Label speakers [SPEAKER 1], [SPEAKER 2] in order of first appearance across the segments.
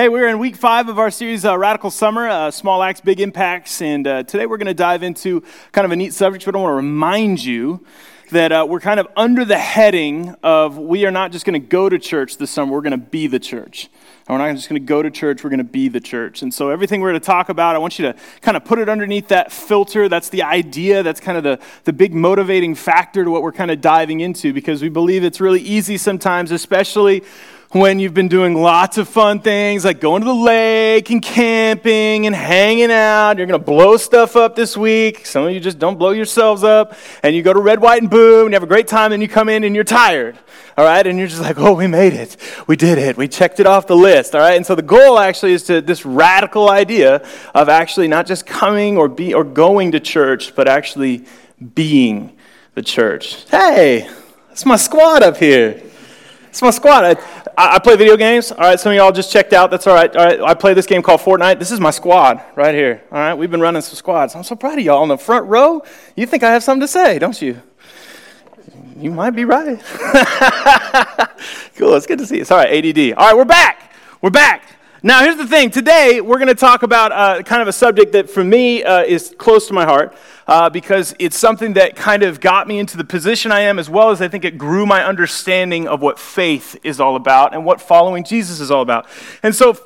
[SPEAKER 1] Hey, we're in week five of our series, uh, Radical Summer, uh, Small Acts, Big Impacts. And uh, today we're going to dive into kind of a neat subject, but I want to remind you that uh, we're kind of under the heading of we are not just going to go to church this summer, we're going to be the church. And we're not just going to go to church, we're going to be the church. And so everything we're going to talk about, I want you to kind of put it underneath that filter. That's the idea, that's kind of the, the big motivating factor to what we're kind of diving into because we believe it's really easy sometimes, especially when you've been doing lots of fun things like going to the lake and camping and hanging out. You're going to blow stuff up this week. Some of you just don't blow yourselves up. And you go to Red, White, and Boom and you have a great time, and you come in and you're tired. All right? And you're just like, oh, we made it. We did it. We checked it off the list. All right? And so the goal actually is to this radical idea of actually not just coming or, be, or going to church, but actually being the church. Hey, it's my squad up here. It's my squad. I, I, play video games. All right, some of y'all just checked out. That's all right. All right, I play this game called Fortnite. This is my squad right here. All right, we've been running some squads. I'm so proud of y'all in the front row. You think I have something to say, don't you? You might be right. cool. It's good to see you. Sorry, ADD. All right, we're back. We're back. Now, here's the thing. Today, we're going to talk about uh, kind of a subject that for me uh, is close to my heart uh, because it's something that kind of got me into the position I am, as well as I think it grew my understanding of what faith is all about and what following Jesus is all about. And so,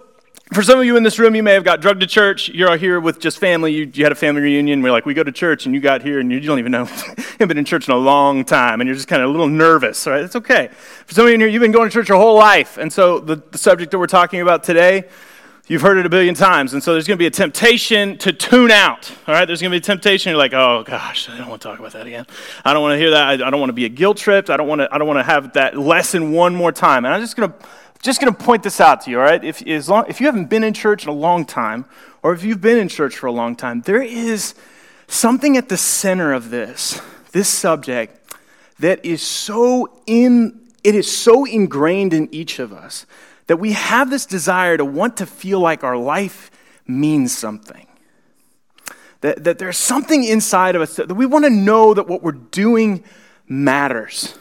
[SPEAKER 1] for some of you in this room, you may have got drugged to church. You're here with just family. You, you had a family reunion. We're like, we go to church, and you got here, and you, you don't even know. you've been in church in a long time, and you're just kind of a little nervous, right? It's okay. For some of you in here, you've been going to church your whole life. And so, the, the subject that we're talking about today, You've heard it a billion times. And so there's going to be a temptation to tune out. All right? There's going to be a temptation. You're like, oh, gosh, I don't want to talk about that again. I don't want to hear that. I, I don't want to be a guilt tripped. I don't want to, I don't want to have that lesson one more time. And I'm just going to, just going to point this out to you, all right? If, as long, if you haven't been in church in a long time, or if you've been in church for a long time, there is something at the center of this, this subject, that is so in, it is so ingrained in each of us that we have this desire to want to feel like our life means something. That, that there's something inside of us that we want to know that what we're doing matters.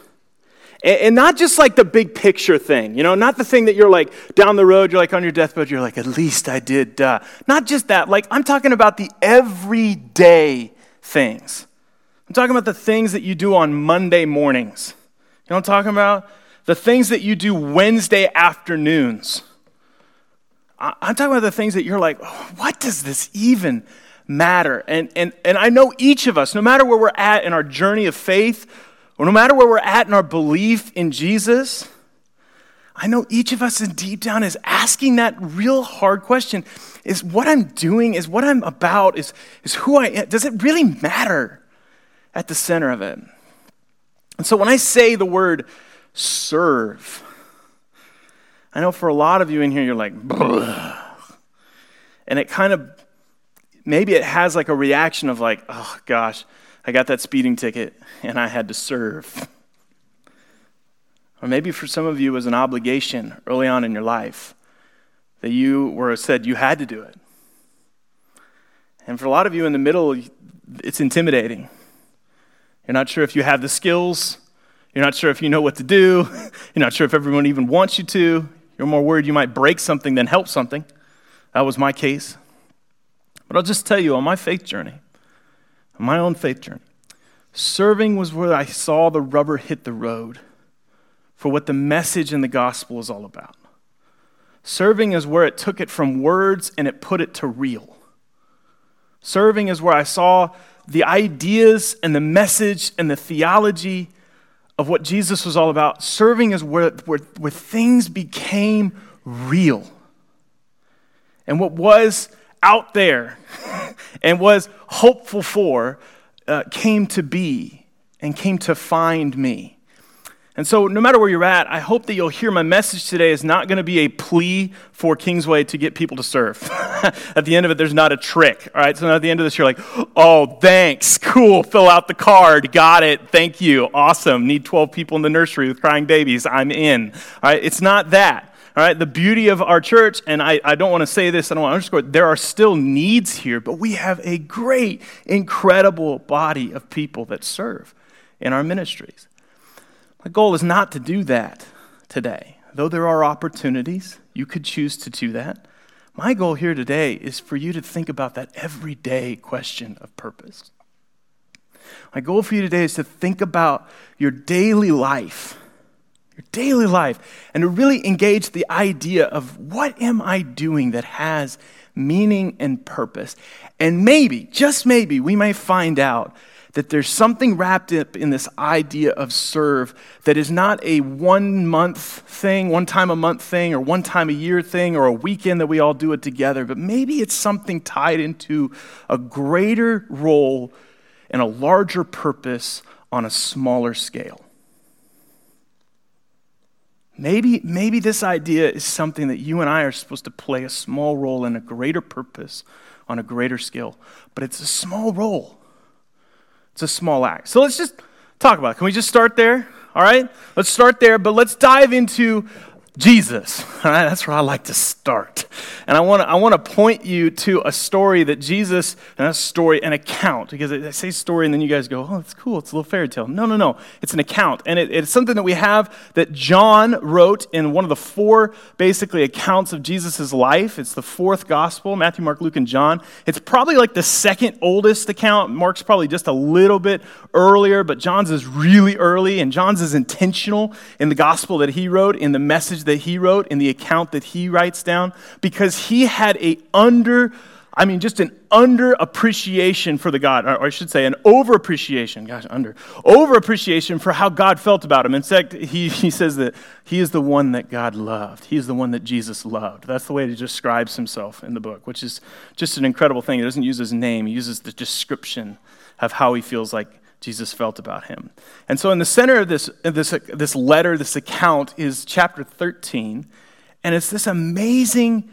[SPEAKER 1] And, and not just like the big picture thing, you know, not the thing that you're like down the road, you're like on your deathbed, you're like, at least I did. Not just that. Like, I'm talking about the everyday things. I'm talking about the things that you do on Monday mornings. You know what I'm talking about? The things that you do Wednesday afternoons. I'm talking about the things that you're like, oh, what does this even matter? And, and, and I know each of us, no matter where we're at in our journey of faith, or no matter where we're at in our belief in Jesus, I know each of us in deep down is asking that real hard question is what I'm doing, is what I'm about, is, is who I am, does it really matter at the center of it? And so when I say the word serve. I know for a lot of you in here, you're like, Bleh. and it kind of, maybe it has like a reaction of like, oh gosh, I got that speeding ticket and I had to serve. Or maybe for some of you, it was an obligation early on in your life that you were said you had to do it. And for a lot of you in the middle, it's intimidating. You're not sure if you have the skills you're not sure if you know what to do. You're not sure if everyone even wants you to. You're more worried you might break something than help something. That was my case. But I'll just tell you on my faith journey, on my own faith journey, serving was where I saw the rubber hit the road for what the message in the gospel is all about. Serving is where it took it from words and it put it to real. Serving is where I saw the ideas and the message and the theology of what Jesus was all about. Serving is where, where, where things became real. And what was out there and was hopeful for uh, came to be and came to find me. And so, no matter where you're at, I hope that you'll hear my message today is not going to be a plea for Kingsway to get people to serve. at the end of it, there's not a trick. All right, so at the end of this, you're like, oh, thanks, cool, fill out the card, got it, thank you, awesome. Need 12 people in the nursery with crying babies, I'm in. All right, it's not that. All right, the beauty of our church, and I, I don't want to say this, I don't want to underscore there are still needs here, but we have a great, incredible body of people that serve in our ministries. My goal is not to do that today. though there are opportunities, you could choose to do that. My goal here today is for you to think about that everyday question of purpose. My goal for you today is to think about your daily life, your daily life, and to really engage the idea of what am I doing that has meaning and purpose. And maybe, just maybe, we may find out that there's something wrapped up in this idea of serve that is not a one month thing, one time a month thing, or one time a year thing, or a weekend that we all do it together, but maybe it's something tied into a greater role and a larger purpose on a smaller scale. Maybe, maybe this idea is something that you and I are supposed to play a small role in a greater purpose on a greater scale, but it's a small role. It's a small act. So let's just talk about it. Can we just start there? All right? Let's start there, but let's dive into Jesus. All right, that's where I like to start. And I want to I want to point you to a story that Jesus, and a story, an account, because I say story and then you guys go, oh, it's cool, it's a little fairy tale. No, no, no. It's an account. And it, it's something that we have that John wrote in one of the four basically accounts of Jesus' life. It's the fourth gospel, Matthew, Mark, Luke, and John. It's probably like the second oldest account. Mark's probably just a little bit earlier, but John's is really early, and John's is intentional in the gospel that he wrote, in the message that he wrote, in the account that he writes down, because he had a under, I mean, just an under appreciation for the God, or I should say, an over appreciation, gosh, under, over appreciation for how God felt about him. In fact, he, he says that he is the one that God loved. He is the one that Jesus loved. That's the way he describes himself in the book, which is just an incredible thing. He doesn't use his name, he uses the description of how he feels like Jesus felt about him. And so, in the center of this, this, this letter, this account, is chapter 13. And it's this amazing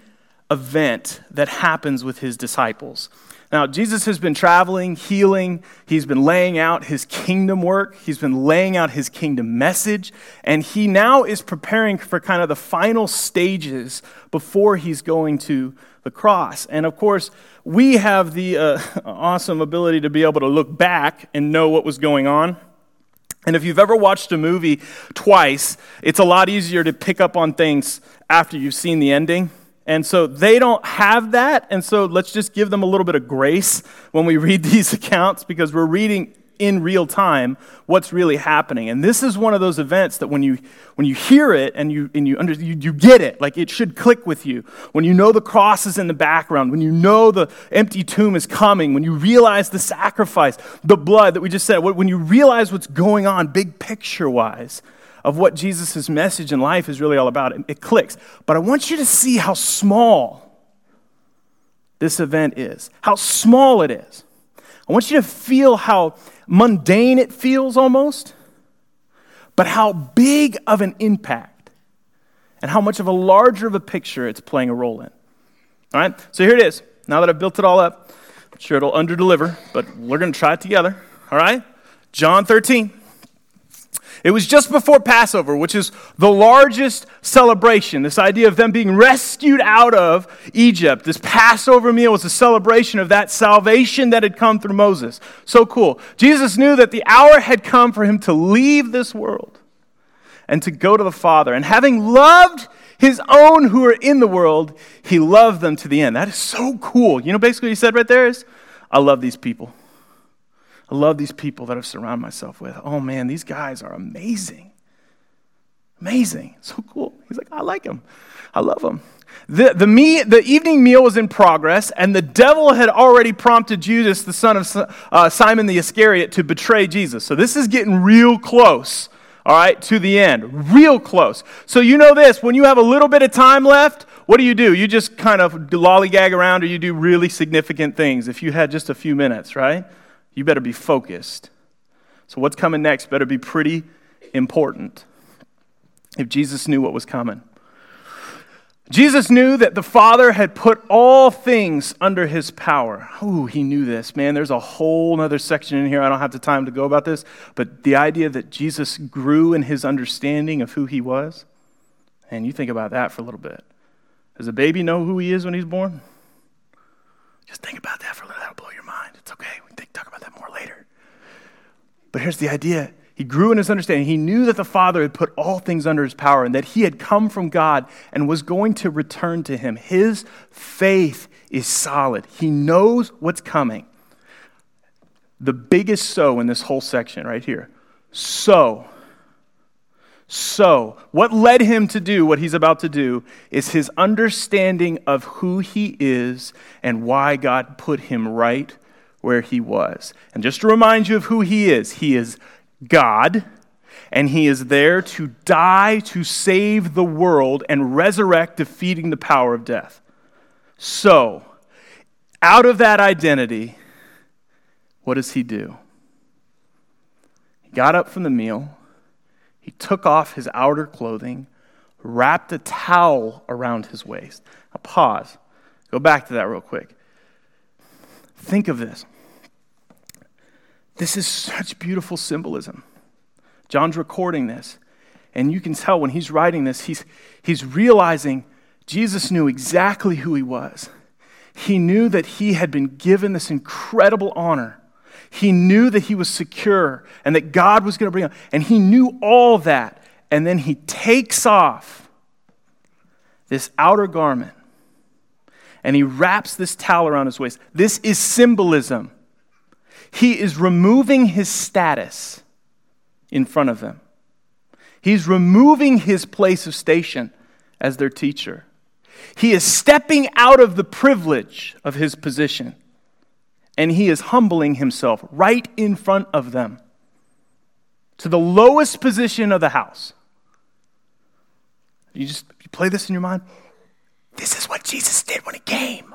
[SPEAKER 1] event that happens with his disciples. Now, Jesus has been traveling, healing. He's been laying out his kingdom work. He's been laying out his kingdom message. And he now is preparing for kind of the final stages before he's going to the cross. And of course, we have the uh, awesome ability to be able to look back and know what was going on. And if you've ever watched a movie twice, it's a lot easier to pick up on things after you've seen the ending. And so they don't have that. And so let's just give them a little bit of grace when we read these accounts because we're reading in real time what's really happening. And this is one of those events that when you, when you hear it and, you, and you, under, you, you get it, like it should click with you. When you know the cross is in the background, when you know the empty tomb is coming, when you realize the sacrifice, the blood that we just said, when you realize what's going on big picture wise, of what Jesus' message in life is really all about. It, it clicks. But I want you to see how small this event is, how small it is. I want you to feel how mundane it feels almost, but how big of an impact and how much of a larger of a picture it's playing a role in. All right, so here it is. Now that I've built it all up, I'm sure it'll underdeliver, but we're going to try it together. All right, John 13. It was just before Passover, which is the largest celebration. This idea of them being rescued out of Egypt. This Passover meal was a celebration of that salvation that had come through Moses. So cool. Jesus knew that the hour had come for him to leave this world and to go to the Father. And having loved his own who are in the world, he loved them to the end. That is so cool. You know, basically, what he said right there is, I love these people. I love these people that I've surrounded myself with. Oh man, these guys are amazing. Amazing. So cool. He's like, I like them. I love them. The, the, me, the evening meal was in progress, and the devil had already prompted Judas, the son of uh, Simon the Iscariot, to betray Jesus. So this is getting real close, all right, to the end. Real close. So you know this when you have a little bit of time left, what do you do? You just kind of lollygag around, or you do really significant things if you had just a few minutes, right? You better be focused. So, what's coming next better be pretty important. If Jesus knew what was coming, Jesus knew that the Father had put all things under his power. Ooh, he knew this, man. There's a whole other section in here. I don't have the time to go about this, but the idea that Jesus grew in his understanding of who he was, and you think about that for a little bit. Does a baby know who he is when he's born? Just think about that for a little. That'll blow your mind. It's okay. We can talk about that more later. But here's the idea He grew in his understanding. He knew that the Father had put all things under his power and that he had come from God and was going to return to him. His faith is solid. He knows what's coming. The biggest so in this whole section right here. So, so, what led him to do what he's about to do is his understanding of who he is and why God put him right where he was. And just to remind you of who he is, he is God, and he is there to die to save the world and resurrect, defeating the power of death. So, out of that identity, what does he do? He got up from the meal, he took off his outer clothing, wrapped a towel around his waist. Now, pause. Go back to that real quick. Think of this. This is such beautiful symbolism. John's recording this, and you can tell when he's writing this, he's, he's realizing Jesus knew exactly who he was. He knew that he had been given this incredible honor. He knew that he was secure and that God was going to bring him. And he knew all that. And then he takes off this outer garment and he wraps this towel around his waist. This is symbolism. He is removing his status in front of them. He's removing his place of station as their teacher. He is stepping out of the privilege of his position and he is humbling himself right in front of them to the lowest position of the house. You just you play this in your mind. This is what Jesus did when he came.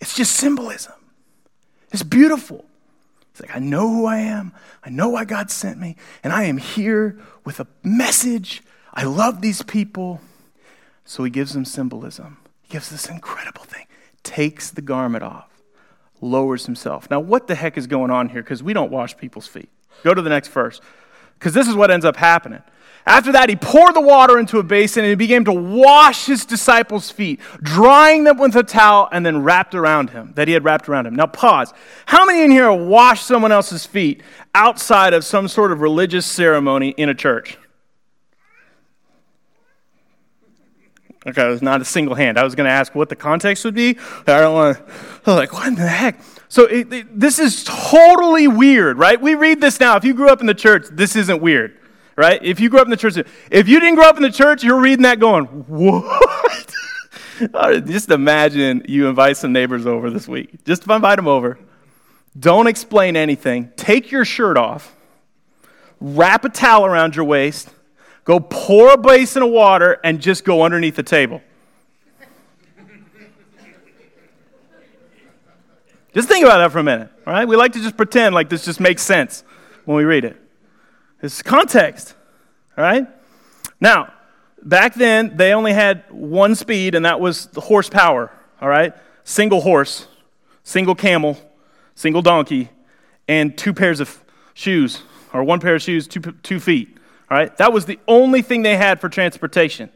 [SPEAKER 1] It's just symbolism. It's beautiful. It's like, I know who I am. I know why God sent me. And I am here with a message. I love these people. So he gives them symbolism. He gives this incredible thing. Takes the garment off, lowers himself. Now, what the heck is going on here? Because we don't wash people's feet. Go to the next verse. Because this is what ends up happening. After that, he poured the water into a basin and he began to wash his disciples' feet, drying them with a towel and then wrapped around him, that he had wrapped around him. Now, pause. How many in here wash someone else's feet outside of some sort of religious ceremony in a church? Okay, was not a single hand. I was going to ask what the context would be. I don't want to. Like, what in the heck? So it, it, this is totally weird, right? We read this now. If you grew up in the church, this isn't weird right? If you grew up in the church, if you didn't grow up in the church, you're reading that going, what? Just imagine you invite some neighbors over this week. Just invite them over. Don't explain anything. Take your shirt off, wrap a towel around your waist, go pour a basin of water, and just go underneath the table. just think about that for a minute, all right? We like to just pretend like this just makes sense when we read it. It's context, all right? Now, back then, they only had one speed, and that was the horsepower, all right? Single horse, single camel, single donkey, and two pairs of shoes, or one pair of shoes, two, two feet, all right? That was the only thing they had for transportation.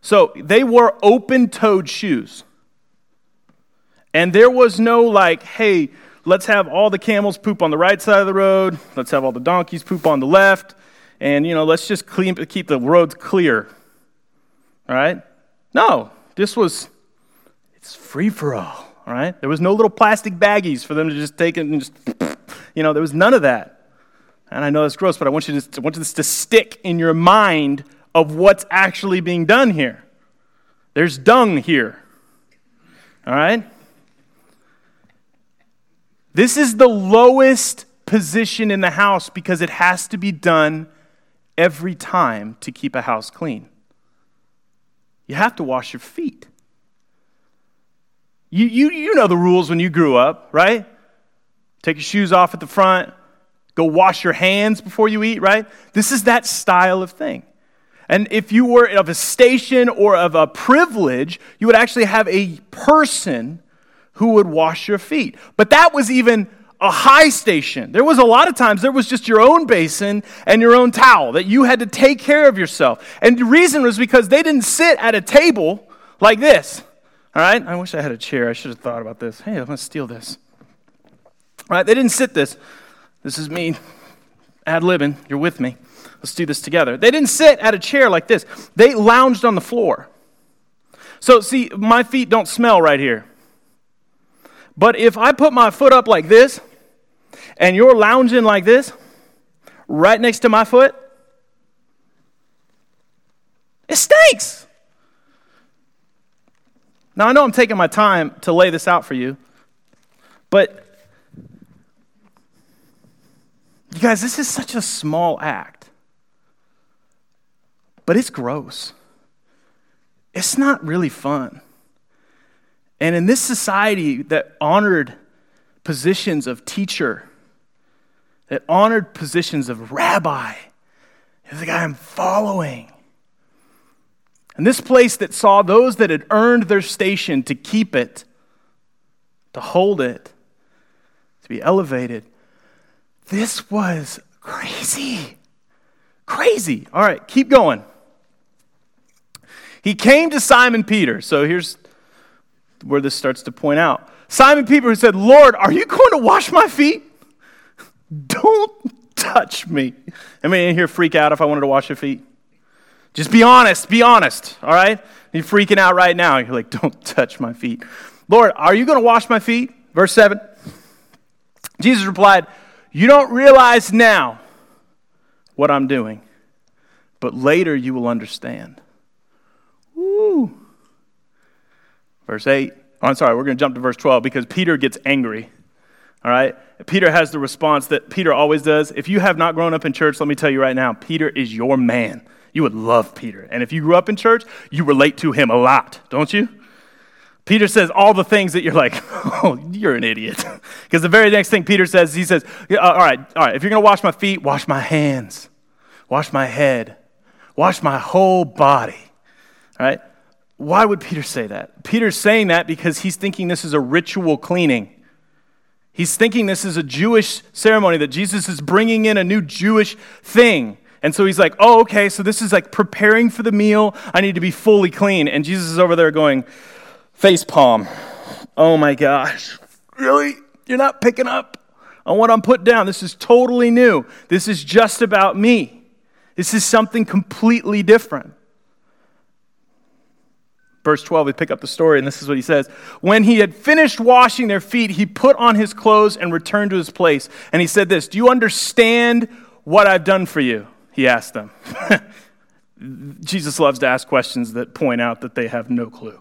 [SPEAKER 1] So they wore open toed shoes. And there was no like, hey, let's have all the camels poop on the right side of the road. Let's have all the donkeys poop on the left. And, you know, let's just clean, keep the roads clear. All right? No, this was, it's free for all. All right? There was no little plastic baggies for them to just take it and just, you know, there was none of that. And I know that's gross, but I want you to, I want this to stick in your mind of what's actually being done here. There's dung here. All right? This is the lowest position in the house because it has to be done every time to keep a house clean. You have to wash your feet. You, you, you know the rules when you grew up, right? Take your shoes off at the front, go wash your hands before you eat, right? This is that style of thing. And if you were of a station or of a privilege, you would actually have a person who would wash your feet. But that was even a high station. There was a lot of times there was just your own basin and your own towel that you had to take care of yourself. And the reason was because they didn't sit at a table like this. All right? I wish I had a chair. I should have thought about this. Hey, I'm going to steal this. All right? They didn't sit this. This is me ad libbing, you're with me. Let's do this together. They didn't sit at a chair like this, they lounged on the floor. So, see, my feet don't smell right here. But if I put my foot up like this, and you're lounging like this, right next to my foot, it stinks. Now, I know I'm taking my time to lay this out for you, but you guys, this is such a small act, but it's gross. It's not really fun. And in this society that honored positions of teacher, that honored positions of rabbi, is the guy I'm following. And this place that saw those that had earned their station to keep it, to hold it, to be elevated, this was crazy. Crazy. All right, keep going. He came to Simon Peter. So here's where this starts to point out. Simon Peter said, Lord, are you going to wash my feet? Don't touch me. I mean, in here freak out if I wanted to wash your feet? Just be honest, be honest, all right? You're freaking out right now. You're like, don't touch my feet. Lord, are you going to wash my feet? Verse 7. Jesus replied, You don't realize now what I'm doing, but later you will understand. Verse 8. Oh, I'm sorry, we're going to jump to verse 12 because Peter gets angry. All right? Peter has the response that Peter always does. If you have not grown up in church, let me tell you right now, Peter is your man. You would love Peter. And if you grew up in church, you relate to him a lot, don't you? Peter says all the things that you're like, oh, you're an idiot. Because the very next thing Peter says, he says, uh, all right, all right, if you're going to wash my feet, wash my hands, wash my head, wash my whole body. All right? Why would Peter say that? Peter's saying that because he's thinking this is a ritual cleaning. He's thinking this is a Jewish ceremony, that Jesus is bringing in a new Jewish thing. And so he's like, oh, okay, so this is like preparing for the meal. I need to be fully clean. And Jesus is over there going, face palm. Oh my gosh. Really? You're not picking up on what I'm putting down. This is totally new. This is just about me. This is something completely different. Verse 12, we pick up the story, and this is what he says. When he had finished washing their feet, he put on his clothes and returned to his place. And he said, This, do you understand what I've done for you? He asked them. Jesus loves to ask questions that point out that they have no clue.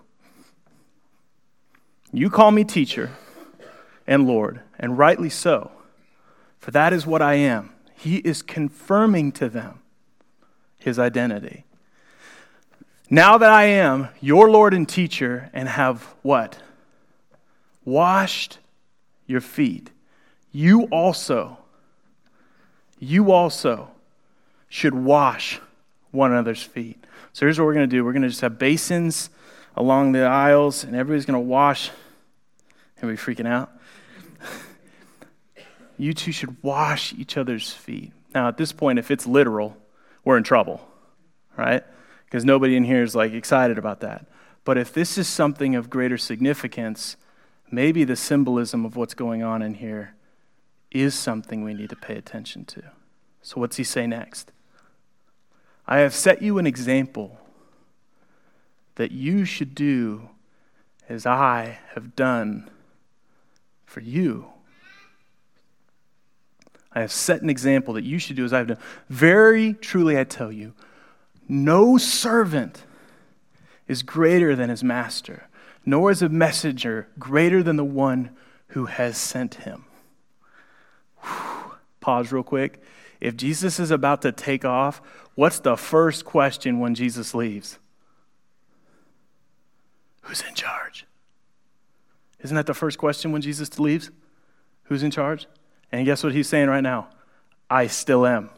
[SPEAKER 1] You call me teacher and Lord, and rightly so, for that is what I am. He is confirming to them his identity. Now that I am your Lord and teacher and have what? Washed your feet. You also, you also should wash one another's feet. So here's what we're going to do we're going to just have basins along the aisles, and everybody's going to wash. Everybody freaking out? you two should wash each other's feet. Now, at this point, if it's literal, we're in trouble, right? Because nobody in here is like excited about that. But if this is something of greater significance, maybe the symbolism of what's going on in here is something we need to pay attention to. So, what's he say next? I have set you an example that you should do as I have done for you. I have set an example that you should do as I have done. Very truly, I tell you, no servant is greater than his master, nor is a messenger greater than the one who has sent him. Whew. Pause real quick. If Jesus is about to take off, what's the first question when Jesus leaves? Who's in charge? Isn't that the first question when Jesus leaves? Who's in charge? And guess what he's saying right now? I still am.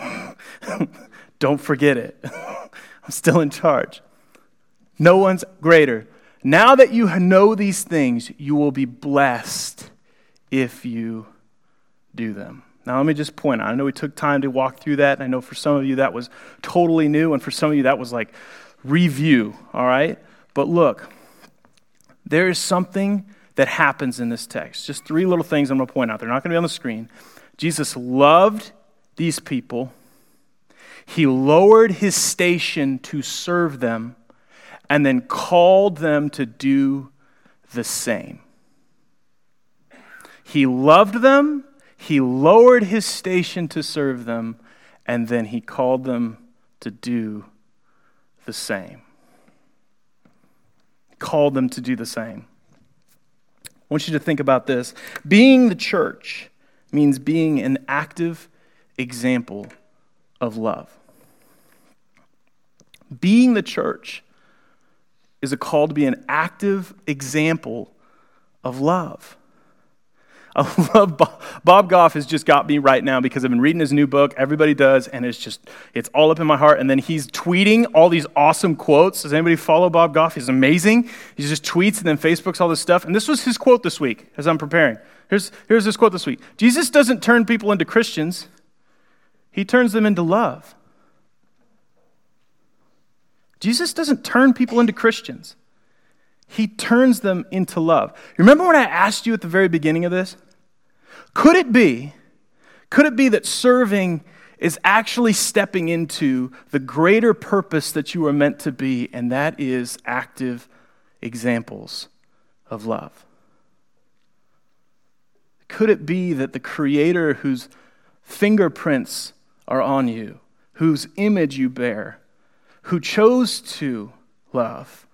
[SPEAKER 1] Don't forget it. I'm still in charge. No one's greater. Now that you know these things, you will be blessed if you do them. Now, let me just point out I know we took time to walk through that. I know for some of you that was totally new, and for some of you that was like review, all right? But look, there is something that happens in this text. Just three little things I'm going to point out. They're not going to be on the screen. Jesus loved these people, he lowered his station to serve them, and then called them to do the same. He loved them, he lowered his station to serve them, and then he called them to do the same. Called them to do the same. I want you to think about this. Being the church means being an active example of love. Being the church is a call to be an active example of love. I love Bob, Bob Goff has just got me right now because I've been reading his new book. Everybody does, and it's just it's all up in my heart. And then he's tweeting all these awesome quotes. Does anybody follow Bob Goff? He's amazing. He just tweets and then Facebooks all this stuff. And this was his quote this week as I'm preparing. Here's here's his quote this week. Jesus doesn't turn people into Christians. He turns them into love. Jesus doesn't turn people into Christians. He turns them into love. Remember when I asked you at the very beginning of this? Could it be, could it be that serving is actually stepping into the greater purpose that you are meant to be, and that is active examples of love? Could it be that the Creator whose fingerprints are on you, whose image you bear, who chose to love,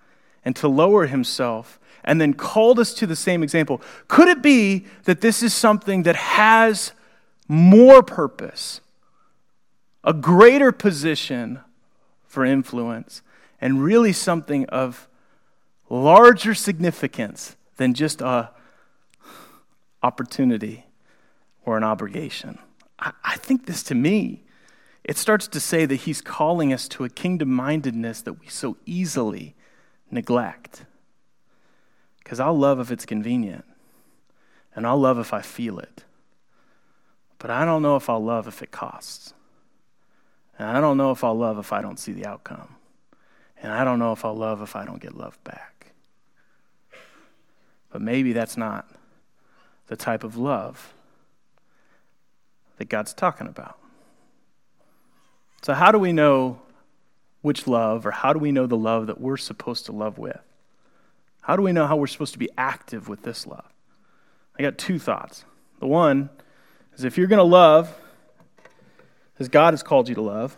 [SPEAKER 1] and to lower himself and then called us to the same example. Could it be that this is something that has more purpose, a greater position for influence, and really something of larger significance than just a opportunity or an obligation? I, I think this to me, it starts to say that he's calling us to a kingdom mindedness that we so easily neglect. Because I'll love if it's convenient, and I'll love if I feel it. But I don't know if I'll love if it costs. And I don't know if I'll love if I don't see the outcome. And I don't know if I'll love if I don't get love back. But maybe that's not the type of love that God's talking about. So, how do we know which love, or how do we know the love that we're supposed to love with? How do we know how we're supposed to be active with this love? I got two thoughts. The one is if you're going to love as God has called you to love,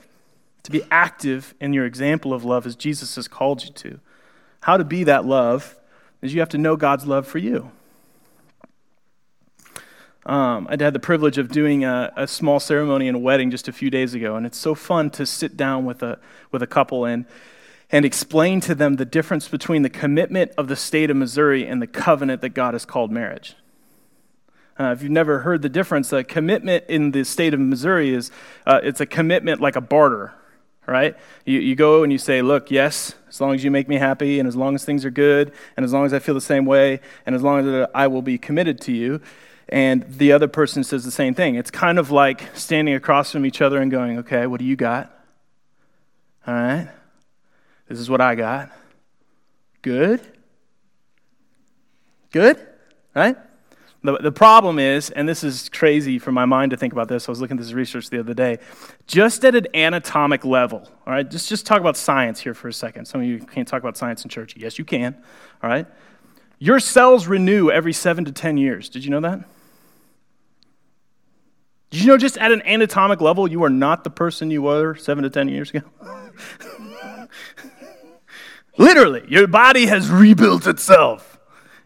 [SPEAKER 1] to be active in your example of love as Jesus has called you to, how to be that love is you have to know God's love for you. Um, I had the privilege of doing a, a, small ceremony in a wedding just a few days ago, and it's so fun to sit down with a, with a couple and, and explain to them the difference between the commitment of the state of Missouri and the covenant that God has called marriage. Uh, if you've never heard the difference, a commitment in the state of Missouri is uh, it's a commitment like a barter, right? You, you go and you say, look, yes, as long as you make me happy, and as long as things are good, and as long as I feel the same way, and as long as I will be committed to you and the other person says the same thing. It's kind of like standing across from each other and going, okay, what do you got? All right. This is what I got. Good. Good? Right? The, the problem is, and this is crazy for my mind to think about this, I was looking at this research the other day, just at an anatomic level, all right, just, just talk about science here for a second. Some of you can't talk about science in church. Yes, you can, all right? Your cells renew every seven to 10 years. Did you know that? Did you know just at an anatomic level, you are not the person you were seven to 10 years ago? Literally, your body has rebuilt itself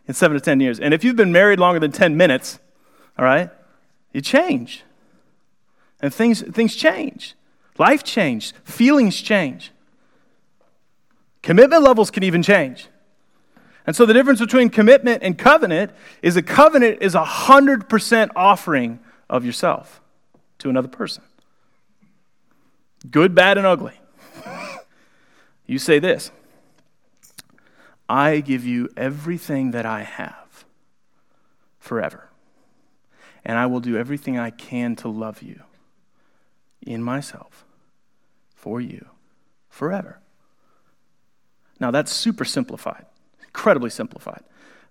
[SPEAKER 1] in seven to 10 years. And if you've been married longer than 10 minutes, all right, you change. And things, things change. Life change. Feelings change. Commitment levels can even change. And so the difference between commitment and covenant is a covenant is a 100% offering of yourself to another person. Good, bad, and ugly. you say this I give you everything that I have forever, and I will do everything I can to love you in myself for you forever. Now, that's super simplified, incredibly simplified.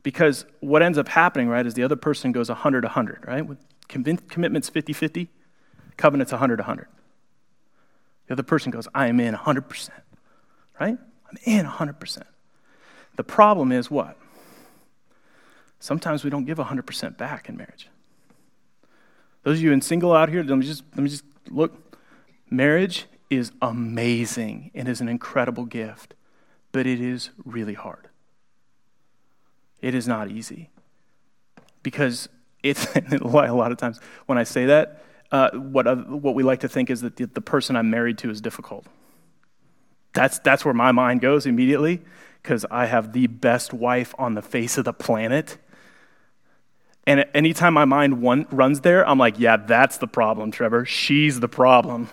[SPEAKER 1] Because what ends up happening, right, is the other person goes 100 100, right? Commitment's 50 50, covenant's 100 100. The other person goes, I am in 100%, right? I'm in 100%. The problem is what? Sometimes we don't give 100% back in marriage. Those of you in single out here, let me just, let me just look. Marriage is amazing and is an incredible gift, but it is really hard. It is not easy. Because it's, a lot of times when I say that, uh, what, uh, what we like to think is that the, the person I'm married to is difficult. That's, that's where my mind goes immediately because I have the best wife on the face of the planet. And anytime my mind one, runs there, I'm like, yeah, that's the problem, Trevor. She's the problem.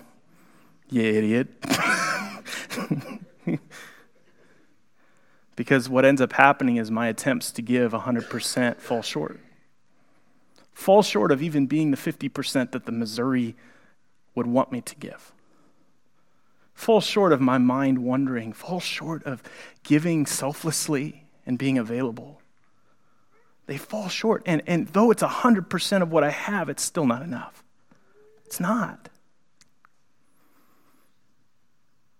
[SPEAKER 1] You idiot. because what ends up happening is my attempts to give 100% fall short. Fall short of even being the 50% that the Missouri would want me to give fall short of my mind wondering, fall short of giving selflessly and being available. They fall short. And, and though it's 100% of what I have, it's still not enough. It's not.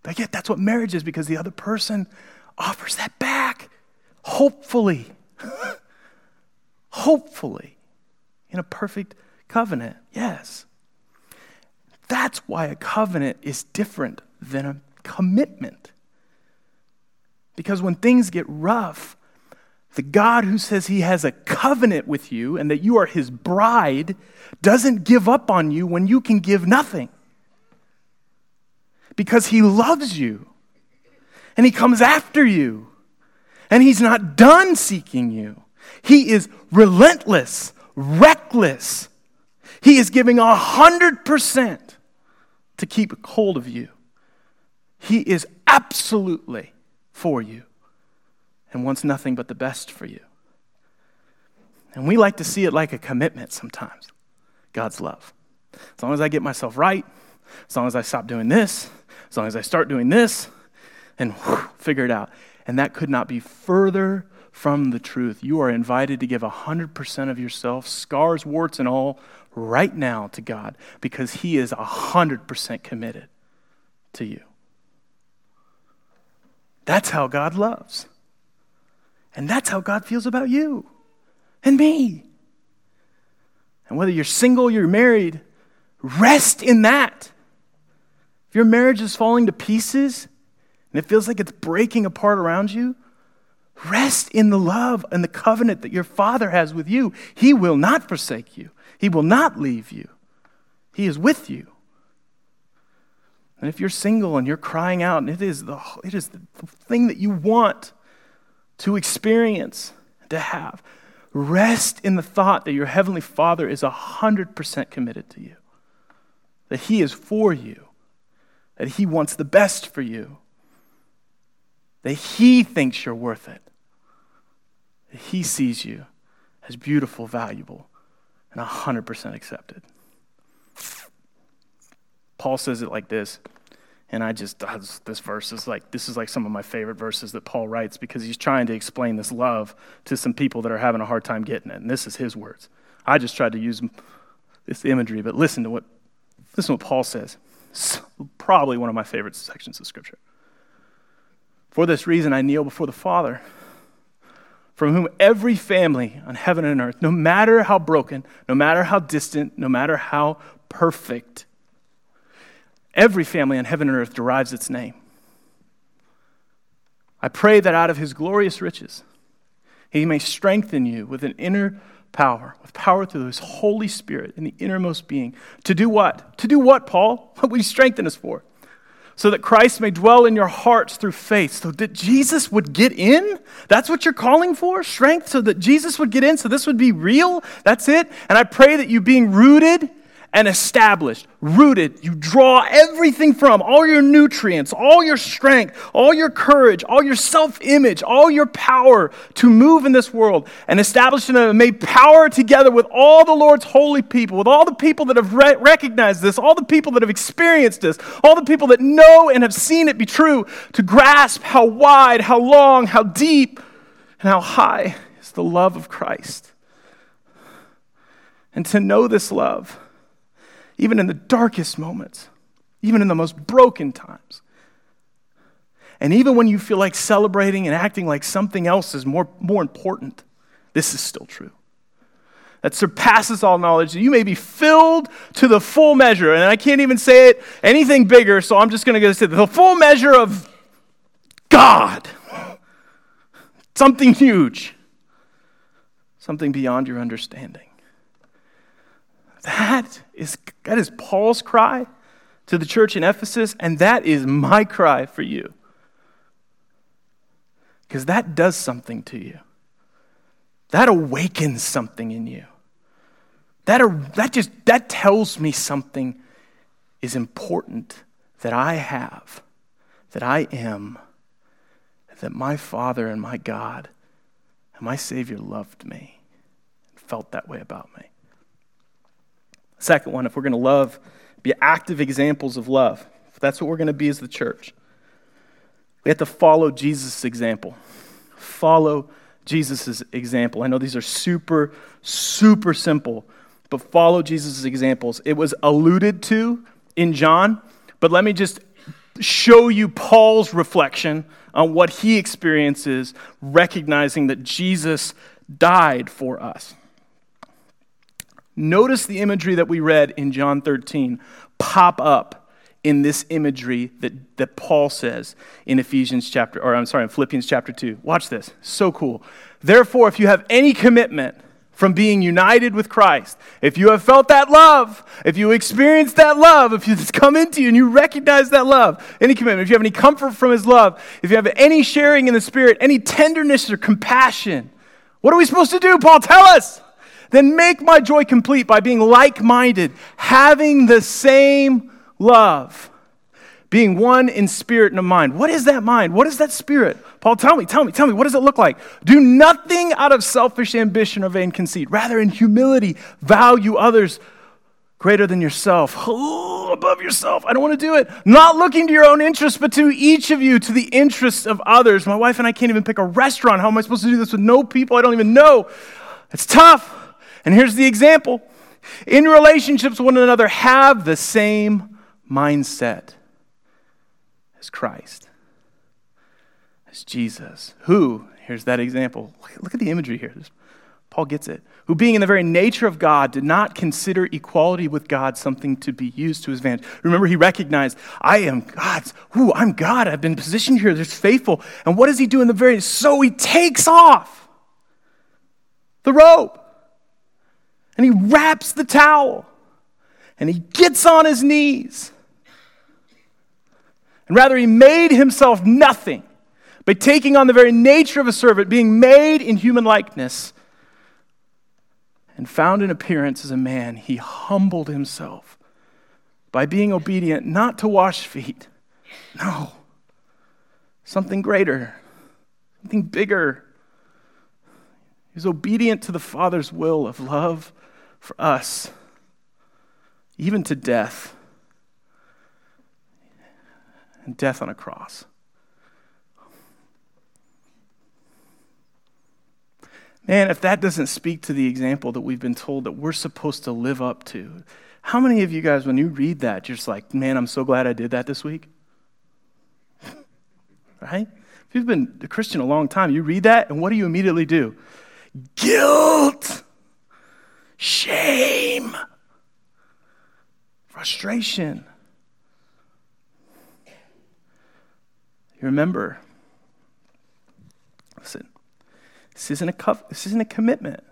[SPEAKER 1] But yet, that's what marriage is because the other person offers that back. Hopefully. Hopefully. In a perfect covenant. Yes. That's why a covenant is different than a commitment. Because when things get rough, the God who says he has a covenant with you and that you are his bride doesn't give up on you when you can give nothing. Because he loves you and he comes after you and he's not done seeking you. He is relentless, reckless. He is giving a hundred percent to keep hold of you. He is absolutely for you and wants nothing but the best for you. And we like to see it like a commitment sometimes God's love. As long as I get myself right, as long as I stop doing this, as long as I start doing this, and whew, figure it out. And that could not be further from the truth. You are invited to give 100% of yourself, scars, warts, and all, right now to God because He is 100% committed to you. That's how God loves. And that's how God feels about you and me. And whether you're single, you're married, rest in that. If your marriage is falling to pieces and it feels like it's breaking apart around you, rest in the love and the covenant that your Father has with you. He will not forsake you, He will not leave you, He is with you. And if you're single and you're crying out, and it is the, it is the thing that you want to experience, to have, rest in the thought that your Heavenly Father is 100% committed to you, that He is for you, that He wants the best for you, that He thinks you're worth it, He sees you as beautiful, valuable, and 100% accepted. Paul says it like this. And I just, this verse is like, this is like some of my favorite verses that Paul writes because he's trying to explain this love to some people that are having a hard time getting it. And this is his words. I just tried to use this imagery, but listen to what, listen to what Paul says. It's probably one of my favorite sections of Scripture. For this reason, I kneel before the Father, from whom every family on heaven and earth, no matter how broken, no matter how distant, no matter how perfect, Every family on heaven and earth derives its name. I pray that out of his glorious riches, he may strengthen you with an inner power, with power through his Holy Spirit in the innermost being. To do what? To do what, Paul? What would he strengthen us for? So that Christ may dwell in your hearts through faith. So that Jesus would get in? That's what you're calling for? Strength so that Jesus would get in, so this would be real? That's it? And I pray that you being rooted and established, rooted. You draw everything from all your nutrients, all your strength, all your courage, all your self image, all your power to move in this world and established and made power together with all the Lord's holy people, with all the people that have re- recognized this, all the people that have experienced this, all the people that know and have seen it be true, to grasp how wide, how long, how deep, and how high is the love of Christ And to know this love, even in the darkest moments, even in the most broken times. And even when you feel like celebrating and acting like something else is more, more important, this is still true. That surpasses all knowledge. You may be filled to the full measure. And I can't even say it anything bigger, so I'm just going to go say the full measure of God. Something huge. Something beyond your understanding. That is, that is Paul's cry to the church in Ephesus, and that is my cry for you. Because that does something to you. That awakens something in you. That, that just that tells me something is important that I have, that I am, that my Father and my God and my Savior loved me, and felt that way about me. Second one, if we're going to love, be active examples of love. If that's what we're going to be as the church. We have to follow Jesus' example. Follow Jesus' example. I know these are super, super simple, but follow Jesus' examples. It was alluded to in John, but let me just show you Paul's reflection on what he experiences, recognizing that Jesus died for us. Notice the imagery that we read in John 13 pop up in this imagery that, that Paul says in Ephesians chapter, or I'm sorry, in Philippians chapter 2. Watch this. So cool. Therefore, if you have any commitment from being united with Christ, if you have felt that love, if you experienced that love, if it's come into you and you recognize that love, any commitment, if you have any comfort from his love, if you have any sharing in the Spirit, any tenderness or compassion, what are we supposed to do, Paul? Tell us. Then make my joy complete by being like minded, having the same love, being one in spirit and in mind. What is that mind? What is that spirit? Paul, tell me, tell me, tell me, what does it look like? Do nothing out of selfish ambition or vain conceit. Rather, in humility, value others greater than yourself, oh, above yourself. I don't want to do it. Not looking to your own interests, but to each of you, to the interests of others. My wife and I can't even pick a restaurant. How am I supposed to do this with no people I don't even know? It's tough. And here's the example in relationships with one another, have the same mindset as Christ, as Jesus, who, here's that example. Look at the imagery here. Paul gets it. Who, being in the very nature of God, did not consider equality with God something to be used to his advantage. Remember, he recognized, I am God's. Ooh, I'm God. I've been positioned here. There's faithful. And what does he do in the very? So he takes off the robe and he wraps the towel and he gets on his knees. And rather, he made himself nothing by taking on the very nature of a servant, being made in human likeness, and found in appearance as a man. He humbled himself by being obedient not to wash feet, no, something greater, something bigger. He was obedient to the Father's will of love for us, even to death, and death on a cross. Man, if that doesn't speak to the example that we've been told that we're supposed to live up to, how many of you guys, when you read that, you're just like, man, I'm so glad I did that this week? right? If you've been a Christian a long time, you read that, and what do you immediately do? Guilt! shame, frustration. You remember, listen, this isn't, a, this isn't a commitment.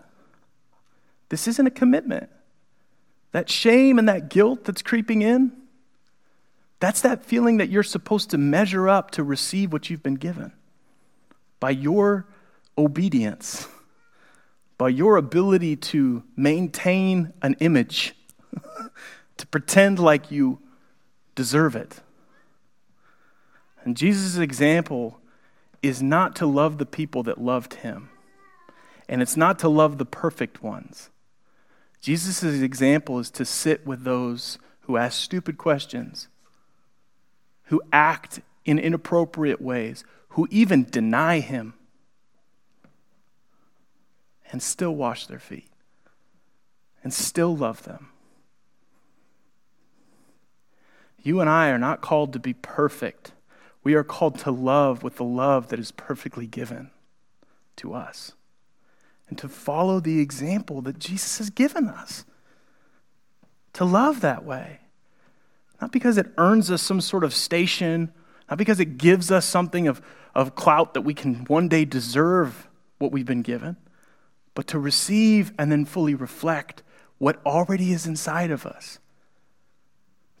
[SPEAKER 1] This isn't a commitment. That shame and that guilt that's creeping in, that's that feeling that you're supposed to measure up to receive what you've been given by your obedience by your ability to maintain an image, to pretend like you deserve it. And Jesus' example is not to love the people that loved him, and it's not to love the perfect ones. Jesus' example is to sit with those who ask stupid questions, who act in inappropriate ways, who even deny him and still wash their feet and still love them. You and I are not called to be perfect. We are called to love with the love that is perfectly given to us and to follow the example that Jesus has given us. To love that way. Not because it earns us some sort of station, not because it gives us something of, of clout that we can one day deserve what we've been given, but to receive and then fully reflect what already is inside of us.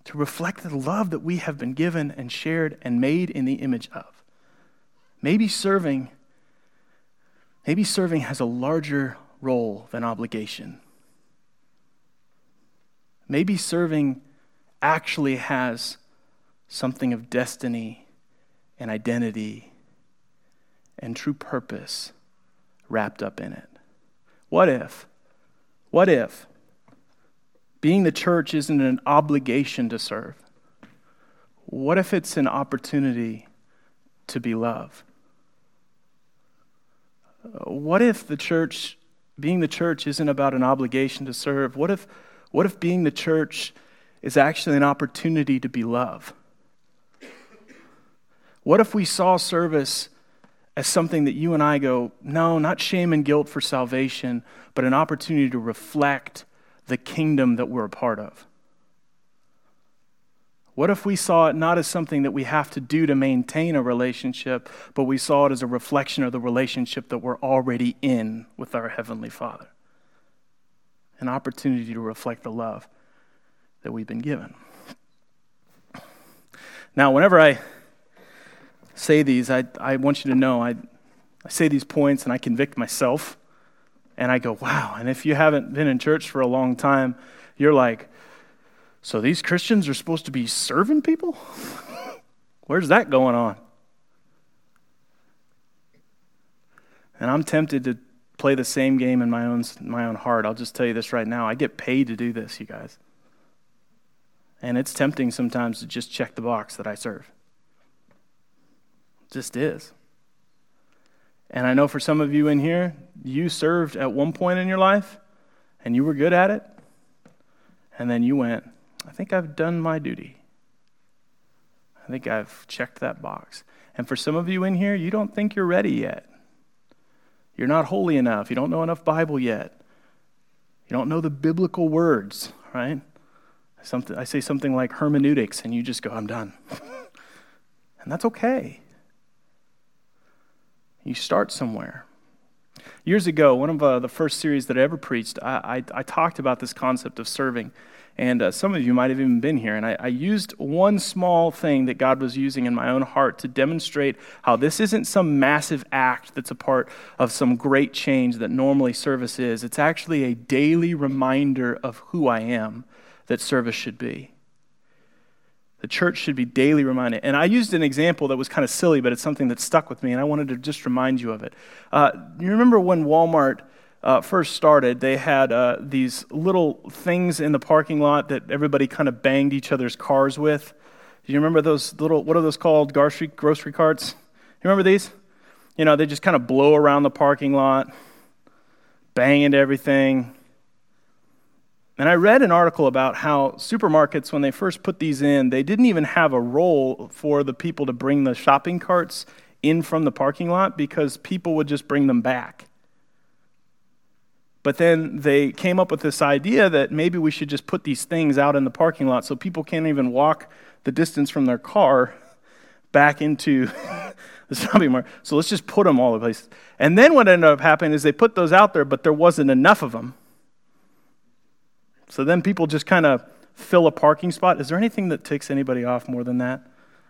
[SPEAKER 1] To reflect the love that we have been given and shared and made in the image of. Maybe serving, maybe serving has a larger role than obligation. Maybe serving actually has something of destiny and identity and true purpose wrapped up in it. What if? What if being the church isn't an obligation to serve? What if it's an opportunity to be love? What if the church, being the church, isn't about an obligation to serve? What if, what if being the church is actually an opportunity to be love? What if we saw service as something that you and I go, no, not shame and guilt for salvation, but an opportunity to reflect the kingdom that we're a part of? What if we saw it not as something that we have to do to maintain a relationship, but we saw it as a reflection of the relationship that we're already in with our Heavenly Father? An opportunity to reflect the love that we've been given. Now, whenever I say these, I, I want you to know I, I say these points and I convict myself. And I go, wow. And if you haven't been in church for a long time, you're like, so these Christians are supposed to be serving people? Where's that going on? And I'm tempted to play the same game in my own, my own heart. I'll just tell you this right now. I get paid to do this, you guys. And it's tempting sometimes to just check the box that I serve just is. And I know for some of you in here, you served at one point in your life and you were good at it. And then you went, I think I've done my duty. I think I've checked that box. And for some of you in here, you don't think you're ready yet. You're not holy enough. You don't know enough Bible yet. You don't know the biblical words, right? Something, I say something like hermeneutics, and you just go, I'm done. and that's okay. You start somewhere. Years ago, one of uh, the first series that I ever preached, I, I, I talked about this concept of serving. And uh, some of you might have even been here. And I, I, used one small thing that God was using in my own heart to demonstrate how this isn't some massive act that's a part of some great change that normally service is. It's actually a daily reminder of who I am that service should be. The church should be daily reminded. And I used an example that was kind of silly, but it's something that stuck with me, and I wanted to just remind you of it. Uh, you remember when Walmart uh, first started, they had uh, these little things in the parking lot that everybody kind of banged each other's cars with. Do you remember those little, what are those called, grocery, grocery carts? You remember these? You know, they just kind of blow around the parking lot, bang into everything. And I read an article about how supermarkets, when they first put these in, they didn't even have a role for the people to bring the shopping carts in from the parking lot because people would just bring them back. But then they came up with this idea that maybe we should just put these things out in the parking lot so people can't even walk the distance from their car back into the shopping mart. So let's just put them all the places. And then what ended up happening is they put those out there, but there wasn't enough of them. So then people just kind of fill a parking spot. Is there anything that ticks anybody off more than that?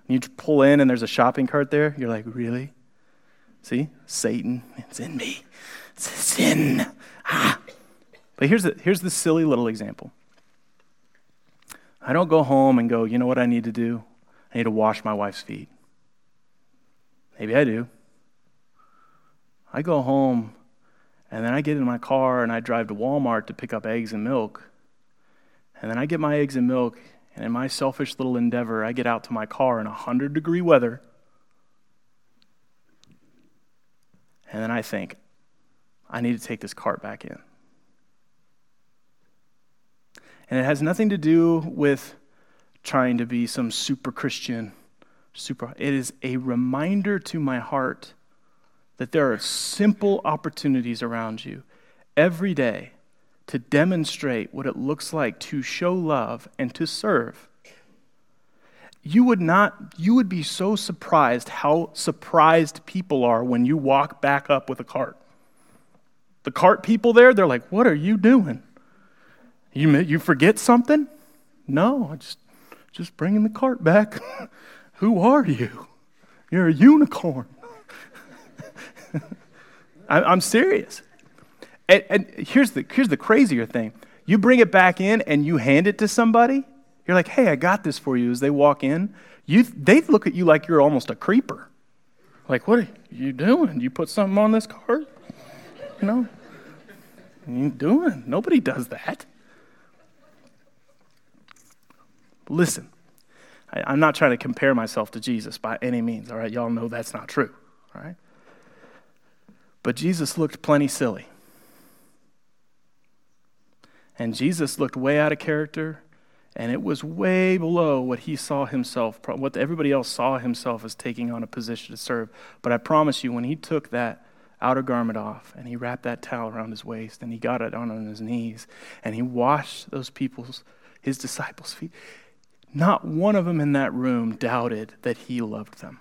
[SPEAKER 1] You pull in and there's a shopping cart there. You're like, really? See, Satan, it's in me. It's a sin. Ah. But here's the, here's the silly little example. I don't go home and go, you know what I need to do? I need to wash my wife's feet. Maybe I do. I go home and then I get in my car and I drive to Walmart to pick up eggs and milk. And then I get my eggs and milk, and in my selfish little endeavor, I get out to my car in 100 degree weather. And then I think, I need to take this cart back in. And it has nothing to do with trying to be some super Christian, super. It is a reminder to my heart that there are simple opportunities around you every day to demonstrate what it looks like to show love and to serve. You would not you would be so surprised how surprised people are when you walk back up with a cart. The cart people there, they're like, "What are you doing? You you forget something?" No, I just just bringing the cart back. Who are you? You're a unicorn. I, am serious. And, and, here's, the, here's the crazier thing you bring it back in and you hand it to somebody, you're like, hey, I got this for you. As they walk in, you, they look at you like you're almost a creeper. Like, what are you doing? You put something on this card? You know? You doing? Nobody does that. Listen, I, am not trying to compare myself to Jesus by any means, all right? Y'all know that's not true, all right? But Jesus looked plenty silly. And Jesus looked way out of character, and it was way below what he saw himself, what everybody else saw himself as taking on a position to serve. But I promise you, when he took that outer garment off and he wrapped that towel around his waist and he got it on, on his knees and he washed those people's, his disciples' feet, not one of them in that room doubted that he loved them.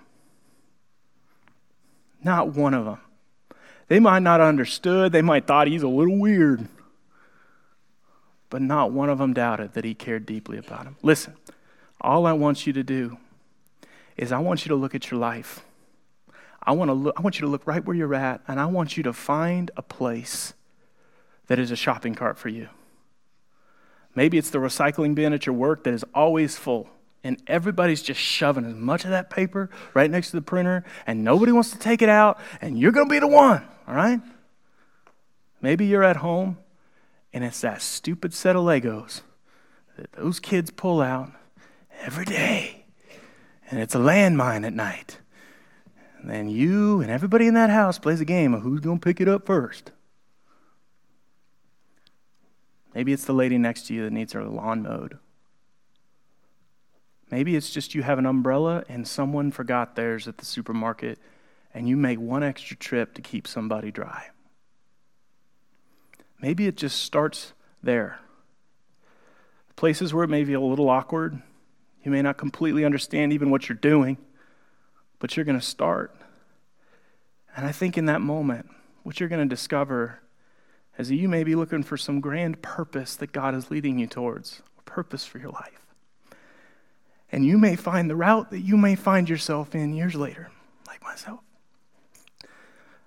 [SPEAKER 1] Not one of them. They might not understood, they might thought he's a little weird. But not one of them doubted that he cared deeply about him. Listen, all I want you to do is I want you to look at your life. I want, to look, I want you to look right where you're at, and I want you to find a place that is a shopping cart for you. Maybe it's the recycling bin at your work that is always full, and everybody's just shoving as much of that paper right next to the printer, and nobody wants to take it out, and you're going to be the one, all right? Maybe you're at home, and it's that stupid set of Legos that those kids pull out every day, and it's a landmine at night. And then you and everybody in that house plays a game of who's going to pick it up first. Maybe it's the lady next to you that needs her lawn mowed. Maybe it's just you have an umbrella and someone forgot theirs at the supermarket and you make one extra trip to keep somebody dry. Maybe it just starts there. Places where it may be a little awkward. You may not completely understand even what you're doing, but you're going to start. And I think in that moment, what you're going to discover is that you may be looking for some grand purpose that God is leading you towards, a purpose for your life. And you may find the route that you may find yourself in years later, like myself.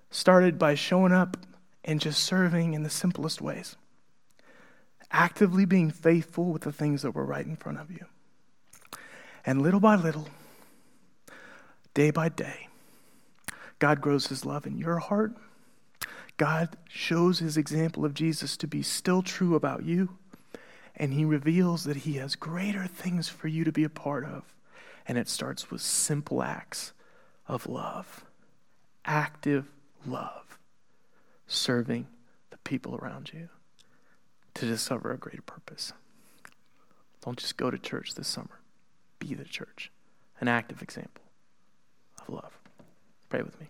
[SPEAKER 1] Started by showing up and just serving in the simplest ways, actively being faithful with the things that were right in front of you. And little by little, day by day, God grows his love in your heart. God shows his example of Jesus to be still true about you, and he reveals that he has greater things for you to be a part of. And it starts with simple acts of love, active love, serving the people around you to discover a greater purpose. Don't just go to church this summer, be the church, an active example of love. Pray with me.